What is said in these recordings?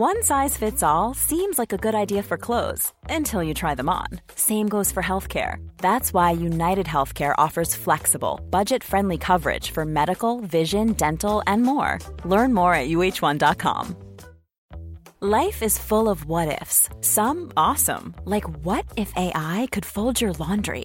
One size fits all seems like a good idea for clothes until you try them on. Same goes for healthcare. That's why United Healthcare offers flexible, budget friendly coverage for medical, vision, dental, and more. Learn more at uh1.com. Life is full of what ifs, some awesome, like what if AI could fold your laundry?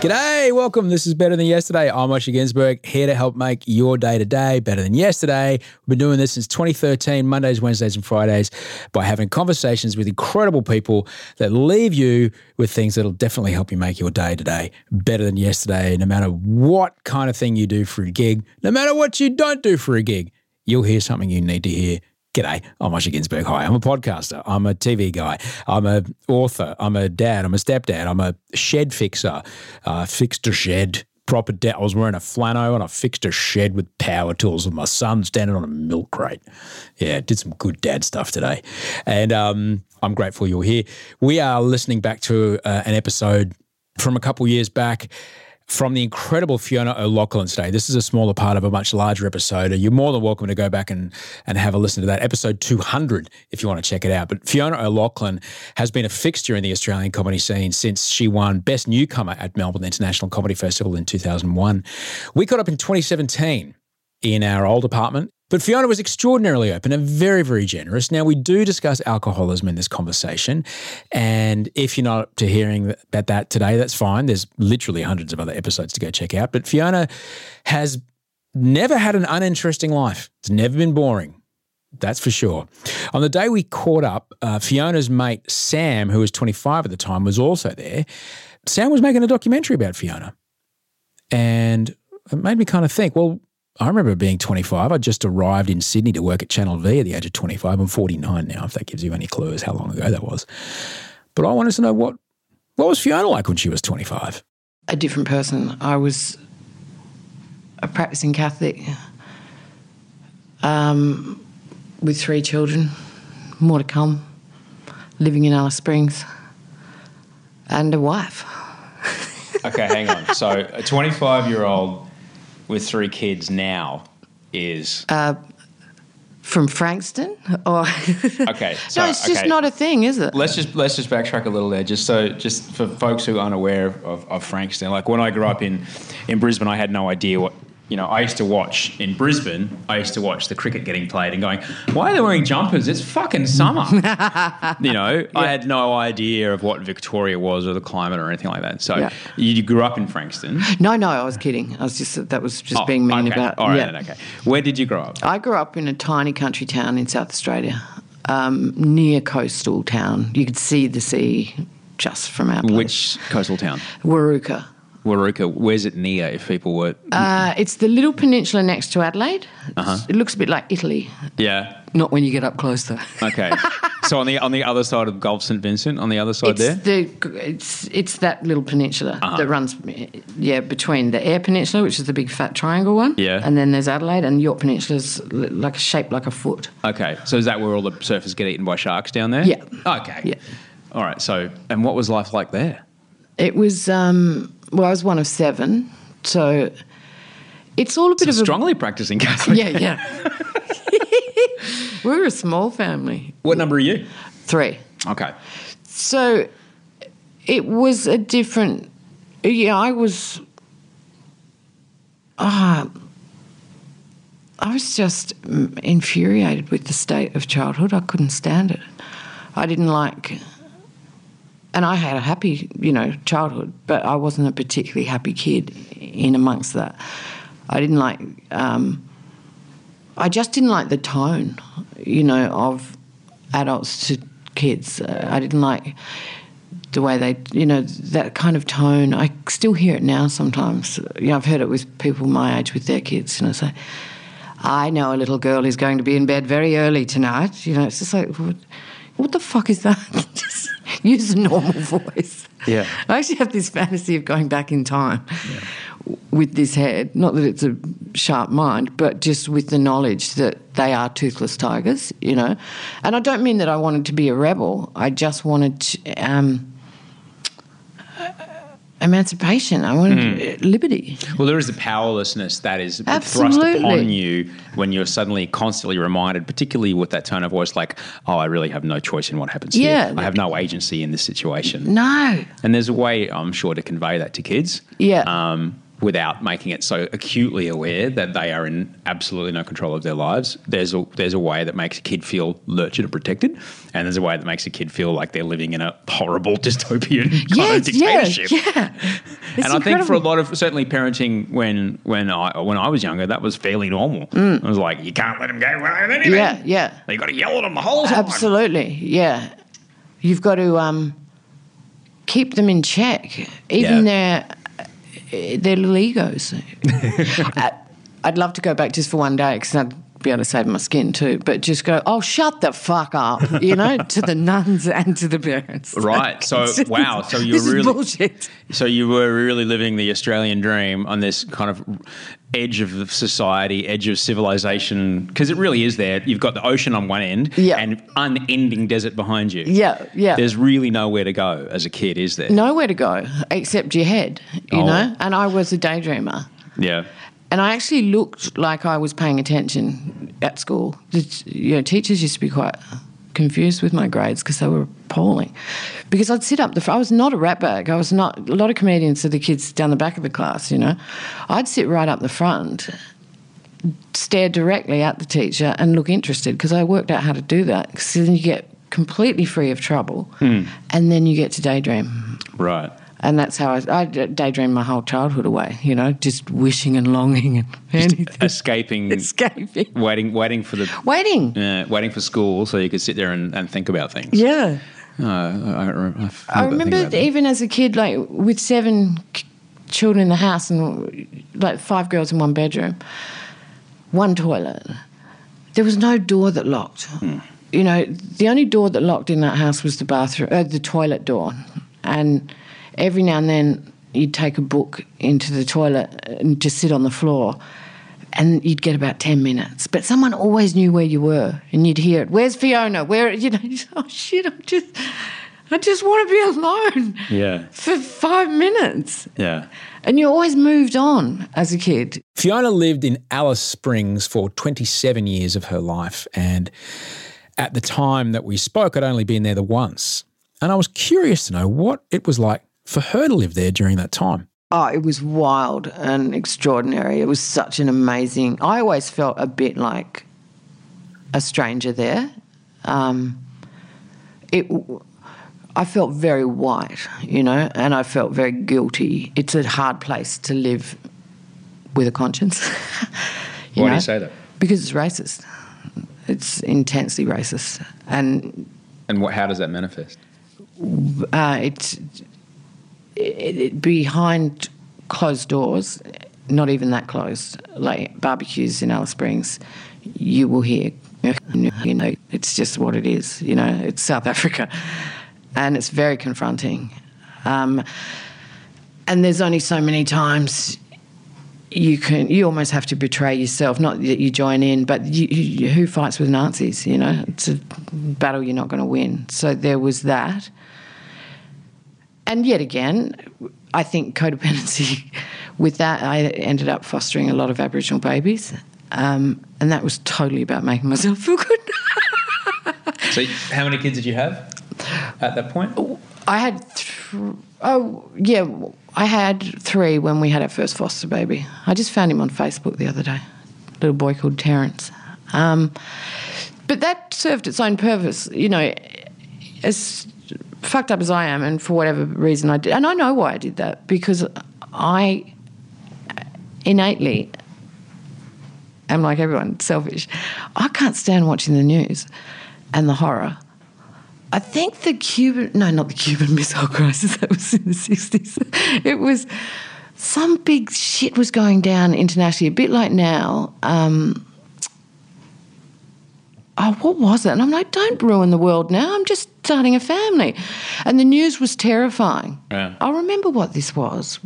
G'day, welcome. This is Better Than Yesterday. I'm Osher Günsberg, here to help make your day to day better than yesterday. We've been doing this since 2013, Mondays, Wednesdays, and Fridays, by having conversations with incredible people that leave you with things that'll definitely help you make your day today better than yesterday, no matter what kind of thing you do for a gig, no matter what you don't do for a gig. You'll hear something you need to hear G'day, I'm Osher Günsberg. Hi, I'm a podcaster. I'm a TV guy. I'm a author. I'm a dad. I'm a stepdad. I'm a shed fixer. Uh, fixed a shed. Proper dad. I was wearing a flannel and I fixed a shed with power tools with my son standing on a milk crate. Yeah, did some good dad stuff today. And um, I'm grateful you're here. We are listening back to uh, an episode from a couple years back from the incredible Fiona O'Loughlin today. This is a smaller part of a much larger episode. You're more than welcome to go back and, and have a listen to that, episode 200, if you want to check it out. But Fiona O'Loughlin has been a fixture in the Australian comedy scene since she won Best Newcomer at Melbourne International Comedy Festival in 2001. We caught up in 2017 in our old apartment but Fiona was extraordinarily open and very, very generous. Now, we do discuss alcoholism in this conversation. And if you're not up to hearing about that today, that's fine. There's literally hundreds of other episodes to go check out. But Fiona has never had an uninteresting life, it's never been boring. That's for sure. On the day we caught up, uh, Fiona's mate Sam, who was 25 at the time, was also there. Sam was making a documentary about Fiona. And it made me kind of think, well, I remember being 25. I just arrived in Sydney to work at Channel V at the age of 25. I'm 49 now, if that gives you any clues how long ago that was. But I wanted to know what what was Fiona like when she was 25? A different person. I was a practicing Catholic um, with three children, more to come, living in Alice Springs, and a wife. okay, hang on. So, a 25 year old with three kids now is uh, from Frankston? Or okay so, no it's just okay. not a thing is it? Let's just let's just backtrack a little there just so just for folks who aren't aware of, of Frankston. Like when I grew up in in Brisbane I had no idea what you know, I used to watch in Brisbane. I used to watch the cricket getting played and going, "Why are they wearing jumpers? It's fucking summer." you know, yeah. I had no idea of what Victoria was or the climate or anything like that. So yeah. you grew up in Frankston? No, no, I was kidding. I was just that was just oh, being mean okay. about. All right, yeah. then, okay. Where did you grow up? I grew up in a tiny country town in South Australia, um, near coastal town. You could see the sea just from our place. Which coastal town? Warooka. Warooka, where's it near if people were? Uh, it's the little peninsula next to Adelaide. Uh-huh. It looks a bit like Italy. Yeah. Not when you get up close though. Okay. so on the on the other side of Gulf St Vincent, on the other side it's there? The, it's it's that little peninsula uh-huh. that runs yeah between the Eyre Peninsula, which is the big fat triangle one, yeah, and then there's Adelaide, and Yorke Peninsula's like shaped like a foot. Okay, so is that where all the surfers get eaten by sharks down there? Yeah. Okay. Yeah. All right. So, and what was life like there? It was. Um, well, I was one of seven, so it's all a bit it's of strongly practicing Catholic. Yeah, yeah. we are a small family. What number are you? Three. Okay. So it was a different. Yeah, I was. Ah. Uh, I was just infuriated with the state of childhood. I couldn't stand it. I didn't like, and I had a happy, you know, childhood, but I wasn't a particularly happy kid in amongst that. I didn't like, um, I just didn't like the tone, you know, of adults to kids. Uh, I didn't like the way they, you know, that kind of tone. I still hear it now sometimes. You know, I've heard it with people my age with their kids, you know, say, I know a little girl who's going to be in bed very early tonight. You know, it's just like, what, what the fuck is that? use a normal voice. Yeah. I actually have this fantasy of going back in time with this head. Not that it's a sharp mind, but just with the knowledge that they are toothless tigers, you know. And I don't mean that I wanted to be a rebel. I just wanted to, um, emancipation. I wanted liberty. Well, there is a powerlessness that is thrust upon you when you're suddenly constantly reminded, particularly with that tone of voice, like, "Oh, I really have no choice in what happens Yeah. here. I have no agency in this situation." No. And there's a way, I'm sure, to convey that to kids. Yeah. Um, without making it so acutely aware that they are in absolutely no control of their lives. There's a there's a way that makes a kid feel nurtured and protected, and there's a way that makes a kid feel like they're living in a horrible dystopian kind Yes, of yeah, dictatorship. yeah. It's and I think for a lot of certainly parenting when when I when I was younger, that was fairly normal. I was like you can't let them get away with anything. Mm. Yeah, yeah. You got to yell at them the whole time. Absolutely, yeah. You've got to um, keep them in check, even their their little egos. I- uh, I'd love to go back just for one day because be able to save my skin too. But just go, oh, shut the fuck up, you know, to the nuns and to the parents. Right. So just- wow. So you were really. So you were really living the Australian dream on this kind of edge of society, edge of civilization, because it really is there. You've got the ocean on one end Yeah. and unending desert behind you. Yeah, yeah. There's really nowhere to go as a kid, is there? Nowhere to go except your head, you Oh. know. And I was a daydreamer. Yeah. And I actually looked like I was paying attention at school. The, you know, teachers used to be quite confused with my grades because they were appalling. Because I'd sit up the front. I was not a rat bag. I was not. A lot of comedians are the kids down the back of the class. You know, I'd sit right up the front, stare directly at the teacher, and look interested because I worked out how to do that. Because then you get completely free of trouble, hmm. and then you get to daydream. Right. And that's how I, I daydreamed my whole childhood away, you know, just wishing and longing and anything. Escaping, Escaping. waiting, waiting for the, Waiting. yeah, waiting for school so you could sit there and, and think about things. Yeah. Uh, I, I, remember, I remember even as a kid, like with seven children in the house and like five girls in one bedroom, one toilet, there was no door that locked. You know, the only door that locked in that house was the bathroom, uh, the toilet door. And every now and then you'd take a book into the toilet and just sit on the floor. And you'd get about 10 minutes. But someone always knew where you were and you'd hear it. Where's Fiona? Where, you know, oh shit, I'm just, I just want to be alone Yeah. for five minutes. Yeah. And you always moved on as a kid. Fiona lived in Alice Springs for 27 years of her life. And at the time that we spoke, I'd only been there the once. And I was curious to know what it was like for her to live there during that time. Oh, it was wild and extraordinary. It was such an amazing. I always felt a bit like a stranger there. Um, it, I felt very white, you know, and I felt very guilty. It's a hard place to live with a conscience. you Why do you say that? Because it's racist. It's intensely racist, and And what, how does that manifest? uh, it's it, it, behind closed doors, not even that close, like barbecues in Alice Springs, you will hear, you know, it's just what it is. You know, it's South Africa, and it's very confronting. Um, and there's only so many times you can you almost have to betray yourself not that you join in but you, you, who fights with nazis you know it's a battle you're not going to win so there was that and yet again i think codependency with that i ended up fostering a lot of aboriginal babies um, and that was totally about making myself feel good So, how many kids did you have at that point? I had, th- oh yeah, I had three when we had our first foster baby. I just found him on Facebook the other day, a little boy called Terence. Um, but that served its own purpose. You know, as fucked up as I am, and for whatever reason I did, and I know why I did that because I innately am like everyone, selfish. I can't stand watching the news and the horror. I think the Cuban, no, not the Cuban Missile Crisis, that was in the 60s. It was some big shit was going down internationally, a bit like now. Um, oh, what was it? And I'm like, don't ruin the world now. I'm just starting a family. And the news was terrifying. Yeah. I remember what this was.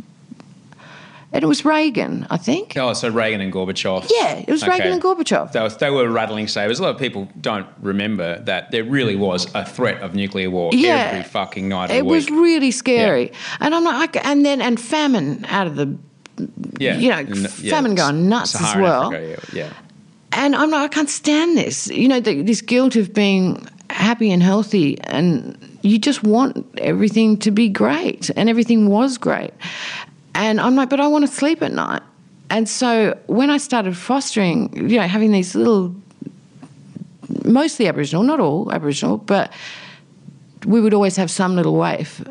And it was Reagan, I think. Oh, so Reagan and Gorbachev. Yeah, it was Reagan and Gorbachev. They, was, they were rattling sabers. A lot of people don't remember that there really was a threat of nuclear war Yeah. every fucking night of It was really scary. And I'm like, and then, and famine out of the, yeah. you know, yeah, famine going nuts as well. Africa, yeah, yeah. And I'm like, I can't stand this. You know, the, this guilt of being happy and healthy, and you just want everything to be great, and everything was great. And I'm like, but I want to sleep at night. And so when I started fostering, you know, having these little, mostly Aboriginal, not all Aboriginal, but we would always have some little waif.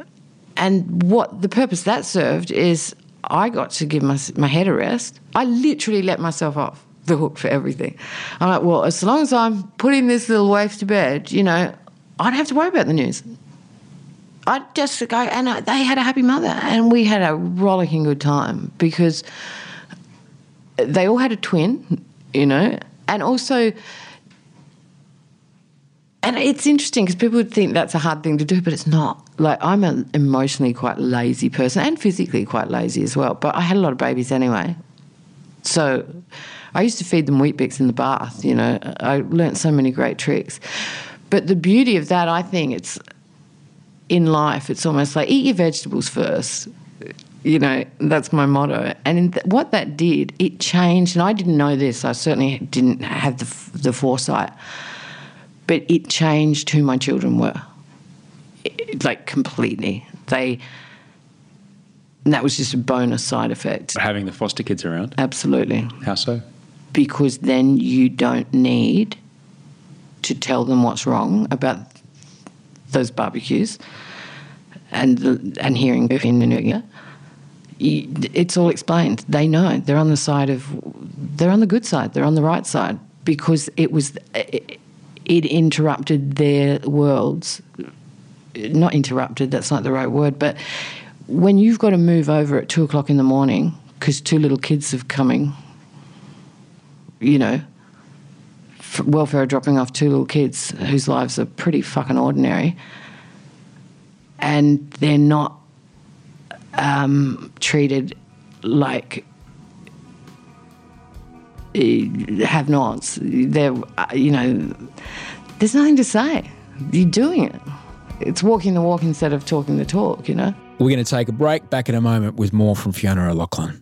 And what the purpose that served is I got to give my, my head a rest. I literally let myself off the hook for everything. I'm like, well, as long as I'm putting this little waif to bed, you know, I don't have to worry about the news. I just go, and I, they had a happy mother, and we had a rollicking good time because they all had a twin, you know, and also and it's interesting because people would think that's a hard thing to do, but it's not. Like, I'm an emotionally quite lazy person and physically quite lazy as well. But I had a lot of babies anyway. So I used to feed them Weet-Bix in the bath, you know. I learnt so many great tricks. But the beauty of that, I think it's in life, it's almost like eat your vegetables first. You know, that's my motto. And in th- what that did, it changed. And I didn't know this. I certainly didn't have the, f- the foresight but it changed who my children were It- like completely they and that was just a bonus side effect Having the foster kids around. absolutely How so? Because then you don't need to tell them what's wrong about those barbecues and and hearing in the new it's all explained. They know. They're on the side of they're on the good side. They're on the right side because it was it, it interrupted their worlds. Not interrupted that's not the right word but when you've got to move over at two o'clock in the morning because two little kids are coming you know, welfare dropping off two little kids whose lives are pretty fucking ordinary, and they're not um, treated like eh, have-nots. They're, uh, you know, there's nothing to say. You're doing it. It's walking the walk instead of talking the talk. You know. We're going to take a break. Back in a moment with more from Fiona O'Loughlin.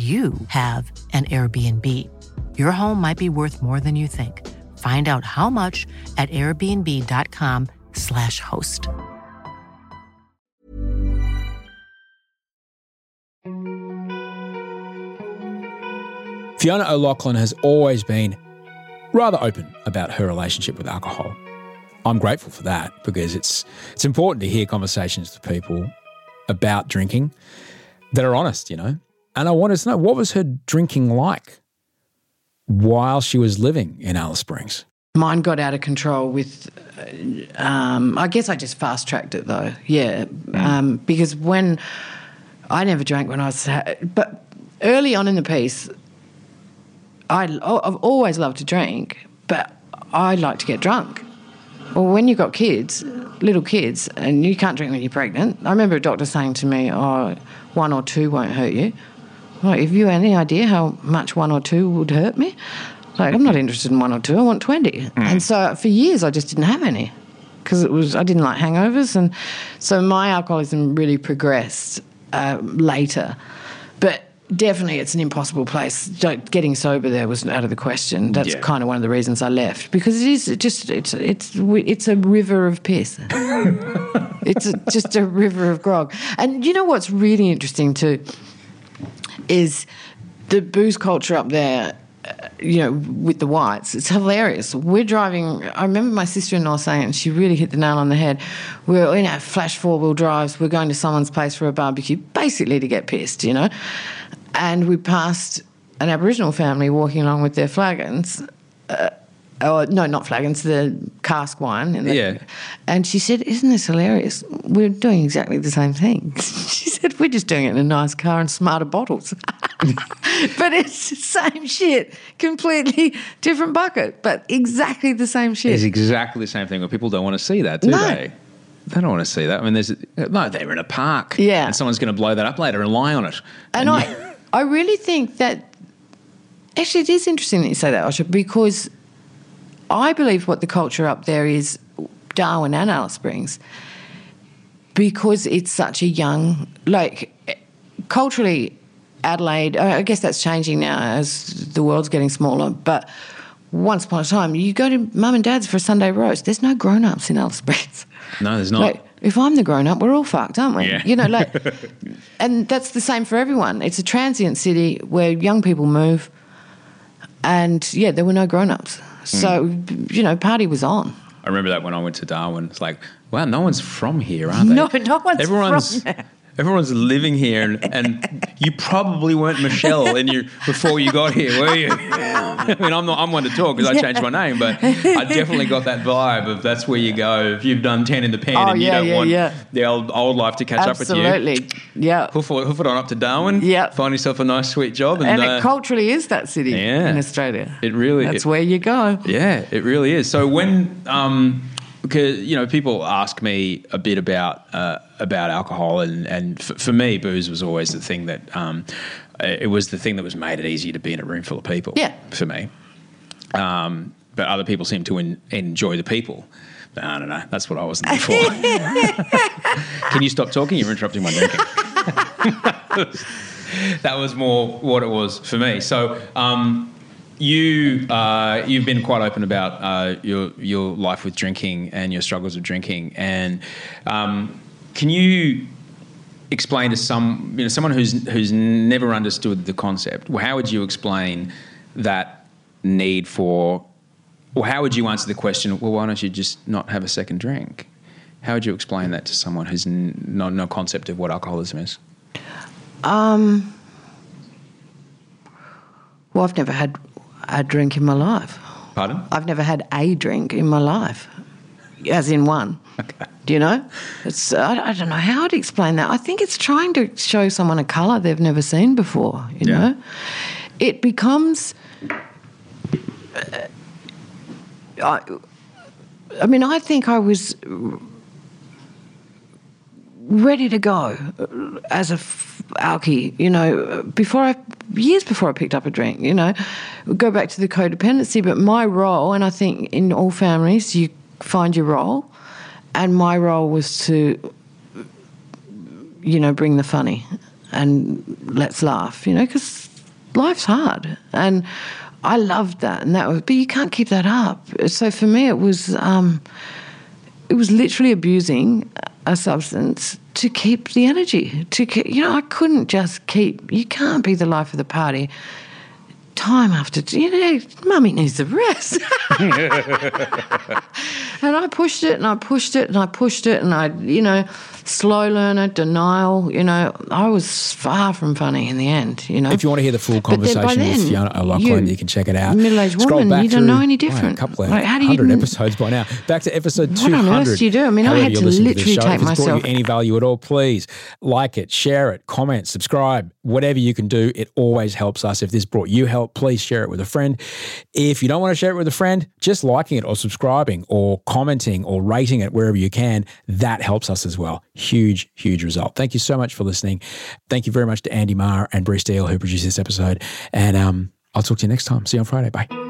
you have an Airbnb. Your home might be worth more than you think. Find out how much at airbnb.com/slash host. Fiona O'Loughlin has always been rather open about her relationship with alcohol. I'm grateful for that because it's it's important to hear conversations with people about drinking that are honest, you know. And I wanted to know what was her drinking like while she was living in Alice Springs. mine got out of control with. uh, Um, I guess I just fast tracked it though. Yeah, um, because when I never drank when I was, but early on in the piece, I, I've always loved to drink, but I like to get drunk. Well, when you've got kids, little kids, and you can't drink when you're pregnant, I remember a doctor saying to me, oh, one or two won't hurt you. Like, have you any idea how much one or two would hurt me? Like, I'm not interested in one or two, I want 20. And so for years, I just didn't have any because it was I didn't like hangovers, and so my alcoholism really progressed uh, later. But definitely, it's an impossible place. Getting sober there was out of the question. That's Yeah. kind of one of the reasons I left because it is just it's it's it's a river of piss. it's a, just a river of grog. And you know what's really interesting too is the booze culture up there. uh, You know, with the whites, it's hilarious. We're driving. I remember my sister-in-law saying, and she really hit the nail on the head. We're in our flash four-wheel drives. We're going to someone's place for a barbecue, basically to get pissed, you know. And we passed an Aboriginal family walking along with their flagons. Uh, oh no, not flagons, the cask wine. in the- Yeah. And she said, "Isn't this hilarious? We're doing exactly the same thing." she said, "We're just doing it in a nice car and smarter bottles." but it's the same shit, completely different bucket, but exactly the same shit. It's exactly the same thing. Where people don't want to see that, do No. they? They don't want to see that. I mean, there's no. They're in a park, Yeah. and someone's going to blow that up later and lie on it. And I, I really think that actually it is interesting that you say that, Osher, because I believe what the culture up there is Darwin and Alice Springs, because it's such a young, like culturally, Adelaide. I guess that's changing now as the world's getting smaller, but. Once upon a time, you go to mum and dad's for a Sunday roast. There's no grown ups in Alice Springs. No, there's not. Like, if I'm the grown up, we're all fucked, aren't we? Yeah. You know, like, and that's the same for everyone. It's a transient city where young people move, and yeah, there were no grown ups. So, mm. you know, party was on. I remember that when I went to Darwin. It's like, wow, no one's from here, are they? No, no one's everyone's, from there. Everyone's living here, and, and you probably weren't Michelle in your before you got here, were you? I mean, I'm not. I'm one to talk because I changed my name, but I definitely got that vibe of that's where you go if you've done ten in the pen Oh, and you yeah, don't yeah, want yeah. the old old life to catch up with you. Absolutely. Yeah. Hoof it, hoof it on up to Darwin. Yeah. Find yourself a nice, sweet job, and, And uh, it culturally is that city yeah. in Australia. It really- That's it- where you go. Yeah, it really is. So when, um, because you know, people ask me a bit about uh, about alcohol, and and for, for me, booze was always the thing that um, it was the thing that was made it easier to be in a room full of people. Yeah. for me. Um, but other people seem to en- enjoy the people. I don't know. That's what I wasn't there for. Can you stop talking? You're interrupting my drinking. that was more what it was for me. So, um, you uh, you've been quite open about uh, your your life with drinking and your struggles with drinking, and um, can you explain to some you know someone who's who's never understood the concept? How would you explain that need for? Or how would you answer the question? Well, why don't you just not have a second drink? How would you explain that to someone who's n- no, no concept of what alcoholism is? Um, well, I've never had a drink in my life. Pardon? I've never had a drink in my life, as in one. Do you know? It's I, I don't know how to explain that. I think it's trying to show someone a colour they've never seen before. You Yeah. know, it becomes. uh, I, I mean, I think I was ready to go as a alkie, you know, before I, years before I picked up a drink, you know, go back to the codependency. But my role, and I think in all families, you find your role, and my role was to, you know, bring the funny and let's laugh, you know, because life's hard. And I loved that. And that was, but you can't keep that up. So for me, it was, um, it was literally abusing a substance to keep the energy. To keep, you know, I couldn't just keep. You can't be the life of the party. Time after, you know, mummy needs a rest. And I pushed it and I pushed it and I pushed it and I, you know, slow learner, denial, you know, I was far from funny in the end, you know. If you want to hear the full But then conversation with Fiona O'Loughlin, you, you- can check it out. middle-aged Scroll woman, back you don't know any different. a couple of Like, how do you hundred episodes by now. Back to episode two hundred. What on earth do you do? I mean, I had to literally show. take if it's brought myself- you any value at all, please like it, share it, comment, subscribe, whatever you can do. It always helps us. If this brought you help, please share it with a friend. If you don't want to share it with a friend, just liking it or subscribing or commenting or rating it wherever you can, that helps us as well. Huge, huge result. Thank you so much for listening. Thank you very much to Andy Marr and Bruce Steele who produced this episode. And um, I'll talk to you next time. See you on Friday. Bye.